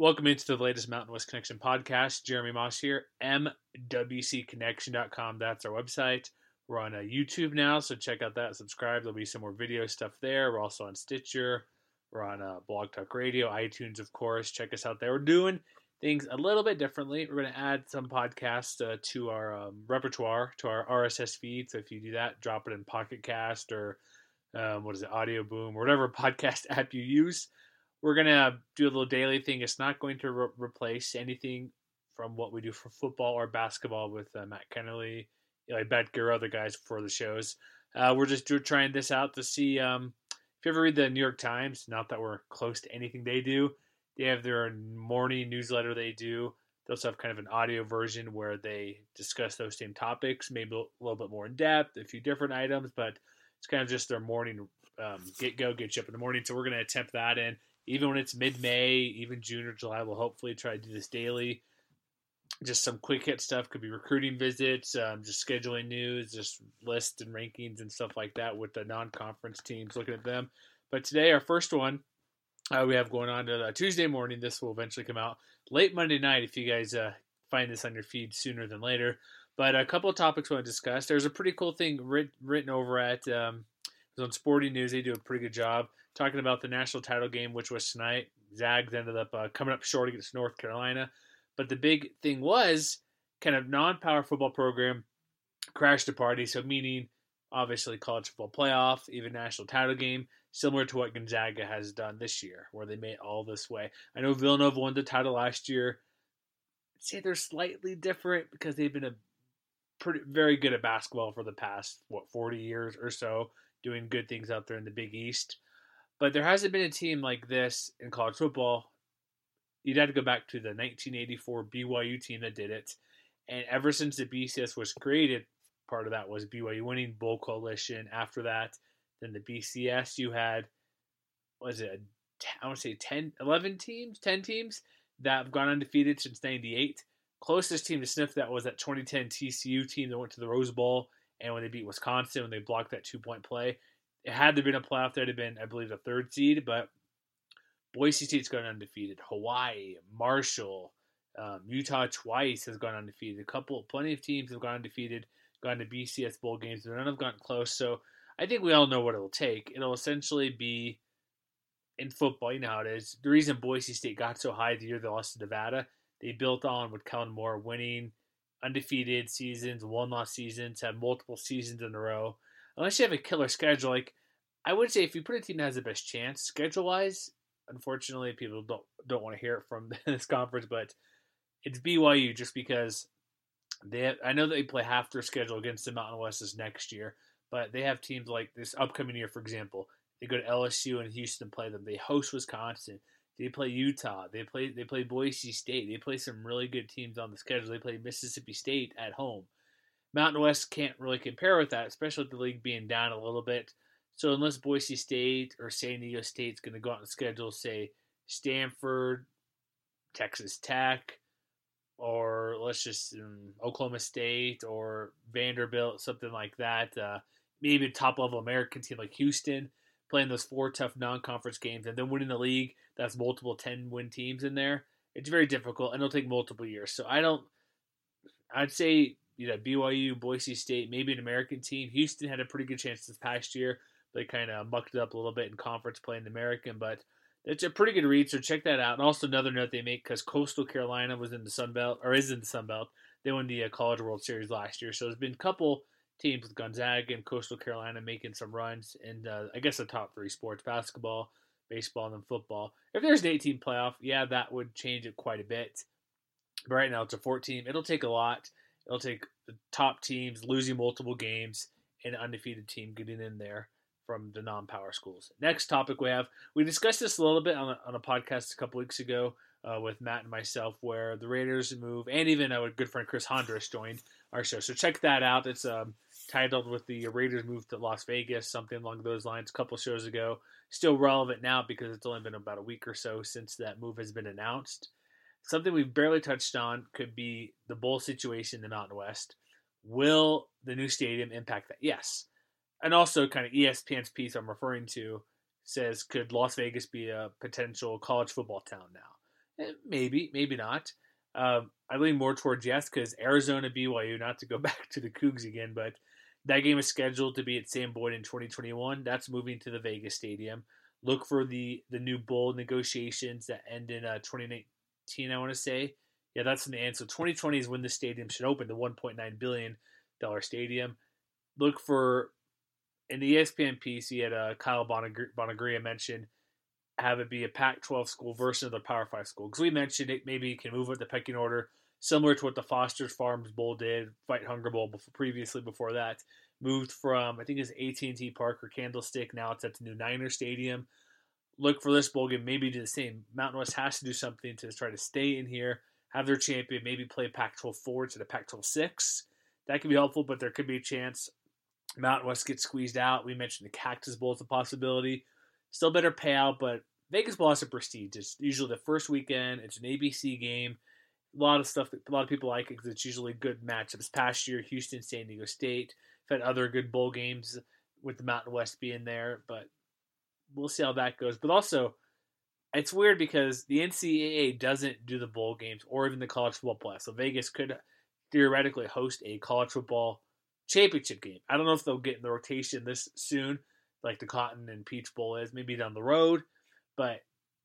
Welcome into the latest Mountain West Connection podcast. Jeremy Moss here, MWCConnection.com. That's our website. We're on uh, YouTube now, so check out that. Subscribe. There'll be some more video stuff there. We're also on Stitcher. We're on uh, Blog Talk Radio, iTunes, of course. Check us out there. We're doing things a little bit differently. We're going to add some podcasts uh, to our um, repertoire, to our RSS feed. So if you do that, drop it in Pocket Cast or um, what is it, Audio Boom, or whatever podcast app you use we're gonna do a little daily thing. It's not going to re- replace anything from what we do for football or basketball with uh, Matt Kennerly, Eli Betker, other guys for the shows. Uh, we're just trying this out to see um, if you ever read the New York Times. Not that we're close to anything they do. They have their morning newsletter. They do. They also have kind of an audio version where they discuss those same topics, maybe a little bit more in depth, a few different items, but it's kind of just their morning um, get go, get you up in the morning. So we're going to attempt that and even when it's mid May, even June or July, we'll hopefully try to do this daily. Just some quick hit stuff could be recruiting visits, um, just scheduling news, just lists and rankings and stuff like that with the non conference teams, looking at them. But today, our first one uh, we have going on to Tuesday morning. This will eventually come out late Monday night if you guys uh, find this on your feed sooner than later. But a couple of topics we want to discuss. There's a pretty cool thing writ- written over at um, on Sporting News. They do a pretty good job talking about the national title game, which was tonight. Zags ended up uh, coming up short against North Carolina. But the big thing was kind of non power football program crashed the party. So, meaning obviously college football playoff, even national title game, similar to what Gonzaga has done this year, where they made all this way. I know Villanova won the title last year. I'd say they're slightly different because they've been a pretty very good at basketball for the past what 40 years or so, doing good things out there in the Big East. But there hasn't been a team like this in college football. You'd have to go back to the 1984 BYU team that did it. And ever since the BCS was created, part of that was BYU winning Bowl Coalition. After that, then the BCS, you had, was it, I want to say 10, 11 teams, 10 teams that have gone undefeated since 98. Closest team to sniff that was that 2010 TCU team that went to the Rose Bowl and when they beat Wisconsin, when they blocked that two point play had there been a playoff, there'd have been, I believe, a third seed, but Boise State's gone undefeated. Hawaii, Marshall, um, Utah twice has gone undefeated. A couple, plenty of teams have gone undefeated, gone to BCS bowl games, but none have gotten close. So I think we all know what it'll take. It'll essentially be in football. You know how it is. The reason Boise State got so high the year they lost to Nevada, they built on with Kellen Moore winning undefeated seasons, one loss seasons, had multiple seasons in a row unless you have a killer schedule, like I would say if you put a team that has the best chance schedule wise, unfortunately people don't don't want to hear it from this conference, but it's BYU just because they have, I know they play half their schedule against the Mountain West next year, but they have teams like this upcoming year, for example. They go to LSU and Houston play them. They host Wisconsin. They play Utah. They play they play Boise State. They play some really good teams on the schedule. They play Mississippi State at home. Mountain West can't really compare with that, especially with the league being down a little bit. So unless Boise State or San Diego State's going to go out and schedule, say Stanford, Texas Tech, or let's just um, Oklahoma State or Vanderbilt, something like that. Uh, maybe a top level American team like Houston playing those four tough non conference games and then winning the league. That's multiple 10 win teams in there. It's very difficult and it'll take multiple years. So I don't, I'd say you know, BYU, Boise State, maybe an American team. Houston had a pretty good chance this past year. They kind of mucked it up a little bit in conference playing the American, but it's a pretty good read. So check that out. And also another note they make because Coastal Carolina was in the Sun Belt or is in the Sun Belt. They won the uh, College World Series last year. So there's been a couple teams with Gonzaga and Coastal Carolina making some runs in uh, I guess the top three sports: basketball, baseball, and then football. If there's an 18 playoff, yeah, that would change it quite a bit. But right now it's a 14. It'll take a lot. It'll take the top teams losing multiple games and an undefeated team getting in there from the non-power schools. Next topic we have, we discussed this a little bit on a, on a podcast a couple weeks ago. uh, with Matt and myself, where the Raiders move, and even our good friend Chris Honduras joined our show. So check that out. It's um, titled with the Raiders move to Las Vegas, something along those lines, a couple shows ago. Still relevant now because it's only been about a week or so since that move has been announced. Something we've barely touched on could be the bowl situation in the Mountain West. Will the new stadium impact that? Yes. And also, kind of ESPN's piece I'm referring to says, could Las Vegas be a potential college football town now? Eh, maybe, maybe not. Um, I lean more towards yes because Arizona BYU, not to go back to the Cougs again, but that game is scheduled to be at Sam Boyd in 2021. That's moving to the Vegas Stadium. Look for the the new bowl negotiations that end in uh, 2019. I want to say, yeah, that's in the end. So 2020 is when the stadium should open, the 1.9 billion dollar stadium. Look for in the ESPN piece, he had uh, Kyle Bonagura mentioned have it be a Pac-12 school version of the Power Five school because we mentioned it maybe can move with the pecking order similar to what the Foster's Farms Bowl did, Fight Hunger Bowl before, previously before that. Moved from I think it's AT&T Park or Candlestick. Now it's at the new Niner Stadium. Look for this bowl game. Maybe do the same. Mountain West has to do something to try to stay in here, have their champion, maybe play Pac-12 forward to the Pac-12 six. That could be helpful, but there could be a chance Mountain West gets squeezed out. We mentioned the Cactus Bowl as a possibility. Still better payout, but Vegas Bowl has a prestige. It's usually the first weekend. It's an ABC game a lot of stuff that a lot of people like because it's usually good matchups. Past year, Houston, San Diego State. had other good bowl games with the Mountain West being there, but we'll see how that goes. But also, it's weird because the NCAA doesn't do the bowl games or even the college football playoffs. So Vegas could theoretically host a college football championship game. I don't know if they'll get in the rotation this soon, like the Cotton and Peach Bowl is, maybe down the road. But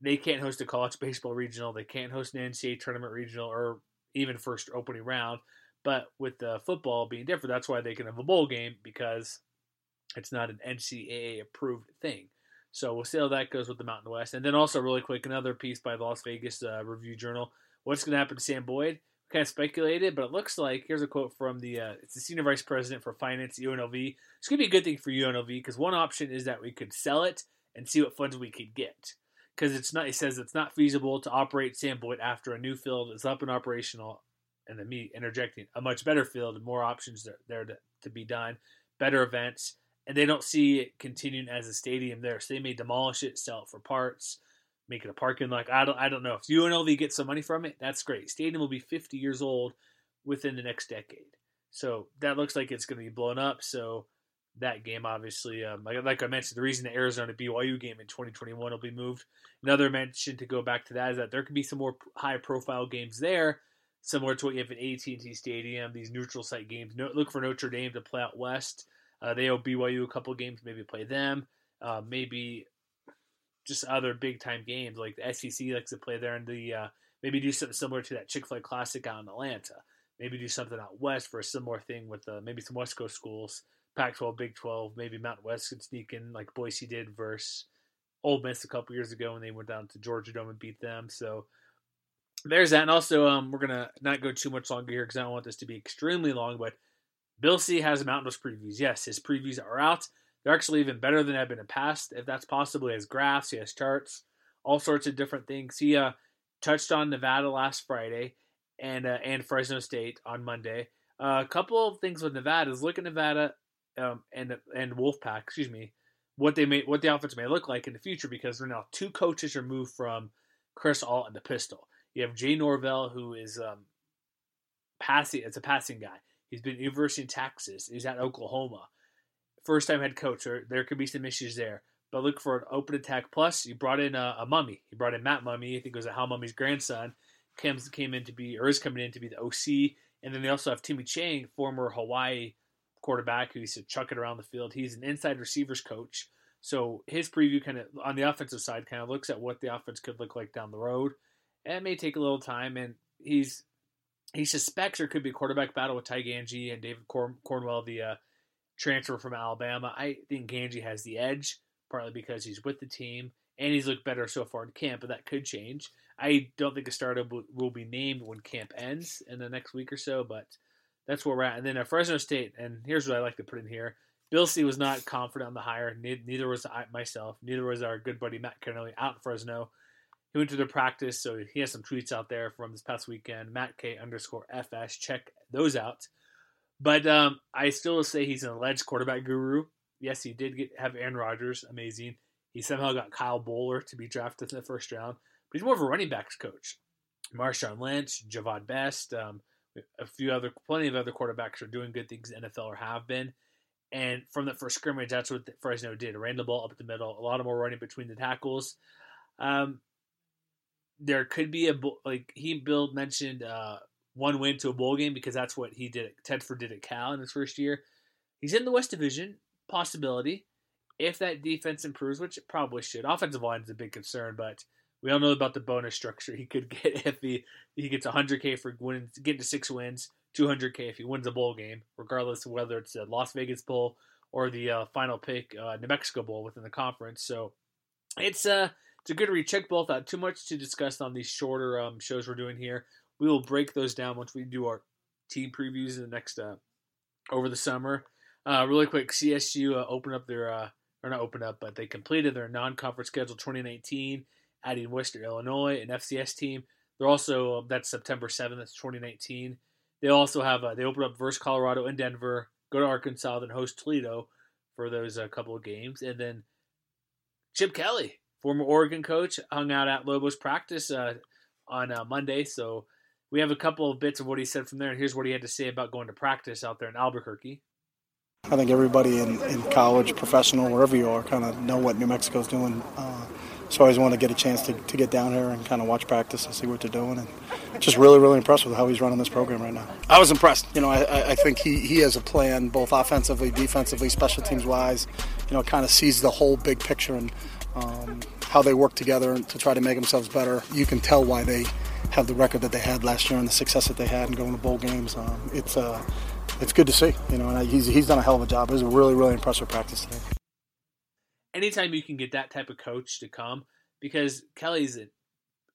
they can't host a college baseball regional. They can't host an NCAA tournament regional or even first opening round. But with the football being different, that's why they can have a bowl game because it's not an NCAA approved thing. So we'll see how that goes with the Mountain West. And then also, really quick, another piece by the Las Vegas uh, Review Journal. What's going to happen to Sam Boyd? Kind of speculated, but it looks like here's a quote from the uh, it's the senior vice president for finance UNLV. It's going to be a good thing for UNLV because one option is that we could sell it and see what funds we could get because it's not. It says it's not feasible to operate Sam Boyd after a new field is up and operational, and then me interjecting a much better field and more options there, there to, to be done, better events, and they don't see it continuing as a stadium there, so they may demolish it, sell it for parts, make it a parking lot. I don't. I don't know if UNLV gets some money from it. That's great. Stadium will be 50 years old within the next decade, so that looks like it's going to be blown up. So that game, obviously. Um, like, like, I mentioned, the reason the Arizona BYU game in 2021 will be moved. Another mention to go back to that is that there could be some more high profile games there, similar to what you have at AT&T Stadium. These neutral site games. No, look for Notre Dame to play out west. Uh, they owe BYU a couple games, maybe play them. Uh, maybe just other big time games like the SEC likes to play there, and the uh, maybe do something similar to that Chick Fil A Classic out in Atlanta. Maybe do something out west for a similar thing with uh, maybe some West Coast schools Pac-12, Big 12, maybe Mountain West could sneak in like Boise did versus Ole Miss a couple years ago when they went down to Georgia Dome and beat them. So there's that. And also, um, we're gonna not go too much longer here because I don't want this to be extremely long. But Bill C has Mountain West previews. Yes, his previews are out. They're actually even better than have been in the past, if that's possible. He has graphs, he has charts, all sorts of different things. He uh, touched on Nevada last Friday and uh, and Fresno State on Monday. Uh, a couple of things with Nevada is look at Nevada um, and and Wolfpack, excuse me, what they may what the offense may look like in the future because they're now two coaches removed from Chris Ault and the Pistol. You have Jay Norvell, who is um, passing. It's a passing guy. He's been University of Texas. He's at Oklahoma. First time head coach. There, there could be some issues there. But look for an open attack. Plus, you brought in a, a Mumme. You brought in Matt Mumme. I think it was a Hal Mumme's grandson. Came, came in to be, or is coming in to be the OC. And then they also have Timmy Chang, former Hawaii quarterback who used to chuck it around the field. He's an inside receivers coach. So his preview kind of on the offensive side kind of looks at what the offense could look like down the road. And it may take a little time, and he's he suspects there could be a quarterback battle with Ty Gangi and David Corn- Cornwell, the uh, transfer from Alabama. I think Gangi has the edge, partly because he's with the team and he's looked better so far in camp, but that could change. I don't think a startup will be named when camp ends in the next week or so, but that's where we're at. And then at Fresno State, and here's what I like to put in here. Bill C was not confident on the hire. Neither was I myself. Neither was our good buddy Matt Kennelly out in Fresno. He went to practice, so he has some tweets out there from this past weekend. Matt K underscore FS. Check those out. But um, I still say he's an alleged quarterback guru. Yes, he did get have Aaron Rodgers, amazing. He somehow got Kyle Boller to be drafted in the first round, but he's more of a running backs coach. Marshawn Lynch, Jahvid Best, um, a few other, plenty of other quarterbacks are doing good things in the NFL or have been. And from that first scrimmage, that's what Fresno did. Ran the ball up the middle, a lot of more running between the tackles. Um, there could be a like he Bill mentioned uh, one win to a bowl game because that's what he did. Tedford did at Cal in his first year. He's in the West Division, possibility if that defense improves, which it probably should. Offensive line is a big concern, but we all know about the bonus structure he could get if he he gets 100k for winning, getting to six wins, 200k if he wins a bowl game, regardless of whether it's the Las Vegas Bowl or the uh, final pick, uh, New Mexico Bowl within the conference. So it's uh a good read. Check both out. Too much to discuss on these shorter um, shows we're doing here. We will break those down once we do our team previews in the next uh, over the summer. Uh, really quick, CSU uh, opened up their uh, or not opened up, but they completed their non-conference schedule 2019, adding Western Illinois, an FCS team. They're also that's September 7th, that's 2019. They also have uh, they open up versus Colorado and Denver, go to Arkansas, then host Toledo for those uh, couple of games, and then Chip Kelly, former Oregon coach, hung out at Lobos practice uh, on uh, Monday. So we have a couple of bits of what he said from there, and here's what he had to say about going to practice out there in Albuquerque. I think everybody in, in college, professional, wherever you are, kind of know what New Mexico's doing. Uh, so I always want to get a chance to, to get down here and kind of watch practice and see what they're doing. And just really, really impressed with how he's running this program right now. I was impressed. You know, I, I think he, he has a plan both offensively, defensively, special teams wise. You know, kind of sees the whole big picture and um, how they work together to try to make themselves better. You can tell why they have the record that they had last year and the success that they had and going to bowl games. Um, it's uh, it's good to see, you know, and he's he's done a hell of a job. It was a really really impressive practice today. Anytime you can get that type of coach to come, because Kelly's an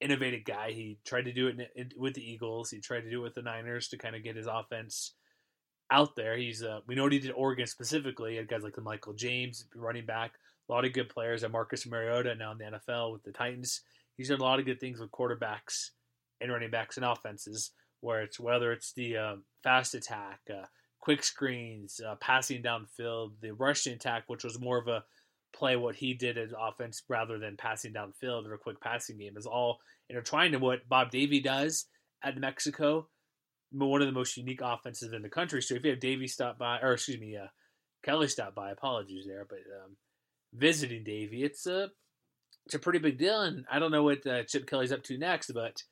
innovative guy. He tried to do it with the Eagles. He tried to do it with the Niners to kind of get his offense out there. He's uh, we know what he did Oregon specifically. He had guys like the Michael James running back, a lot of good players. And Marcus Mariota now in the NFL with the Titans. He's done a lot of good things with quarterbacks and running backs and offenses where it's whether it's the uh, fast attack, uh, quick screens, uh, passing downfield, the rushing attack, which was more of a play what he did as offense rather than passing downfield or a quick passing game, is all intertwined in what Bob Davie does at Mexico. One of the most unique offenses in the country. So if you have Davie stop by, or excuse me, uh, Kelly stop by, apologies there, but um, visiting Davie. it's a it's a pretty big deal, and I don't know what uh, Chip Kelly's up to next, but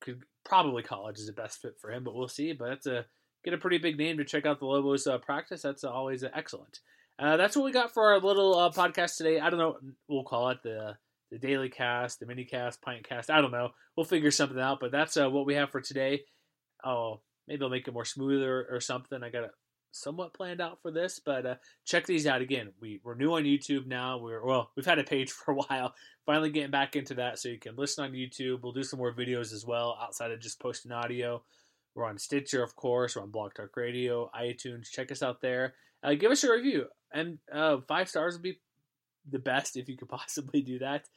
could probably college is the best fit for him, but we'll see. But that's a get a pretty big name to check out the Lobos uh, practice. That's always uh, excellent. Uh, that's what we got for our little uh, podcast today. I don't know. We'll call it the the daily cast, the mini cast, pint cast. I don't know. We'll figure something out. But that's what we have for today. Oh, maybe I'll make it more smoother or something. I got it somewhat planned out for this, but uh, check these out again. We we're new on YouTube now. We're well, we've had a page for a while. Finally getting back into that, so you can listen on YouTube. We'll do some more videos as well outside of just posting audio. We're on Stitcher, of course. We're on Blog Talk Radio, iTunes. Check us out there. Uh, give us a review, and uh, five stars would be the best if you could possibly do that.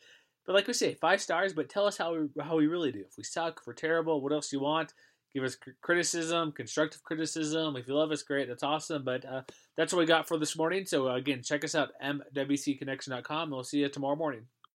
But like we say, five stars. But tell us how we how we really do. If we suck, if we're terrible, what else you want? Give us criticism, constructive criticism. If you love us, great. That's awesome. But uh, that's what we got for this morning. So uh, again, check us out, mwcconnection.com, and we'll see you tomorrow morning.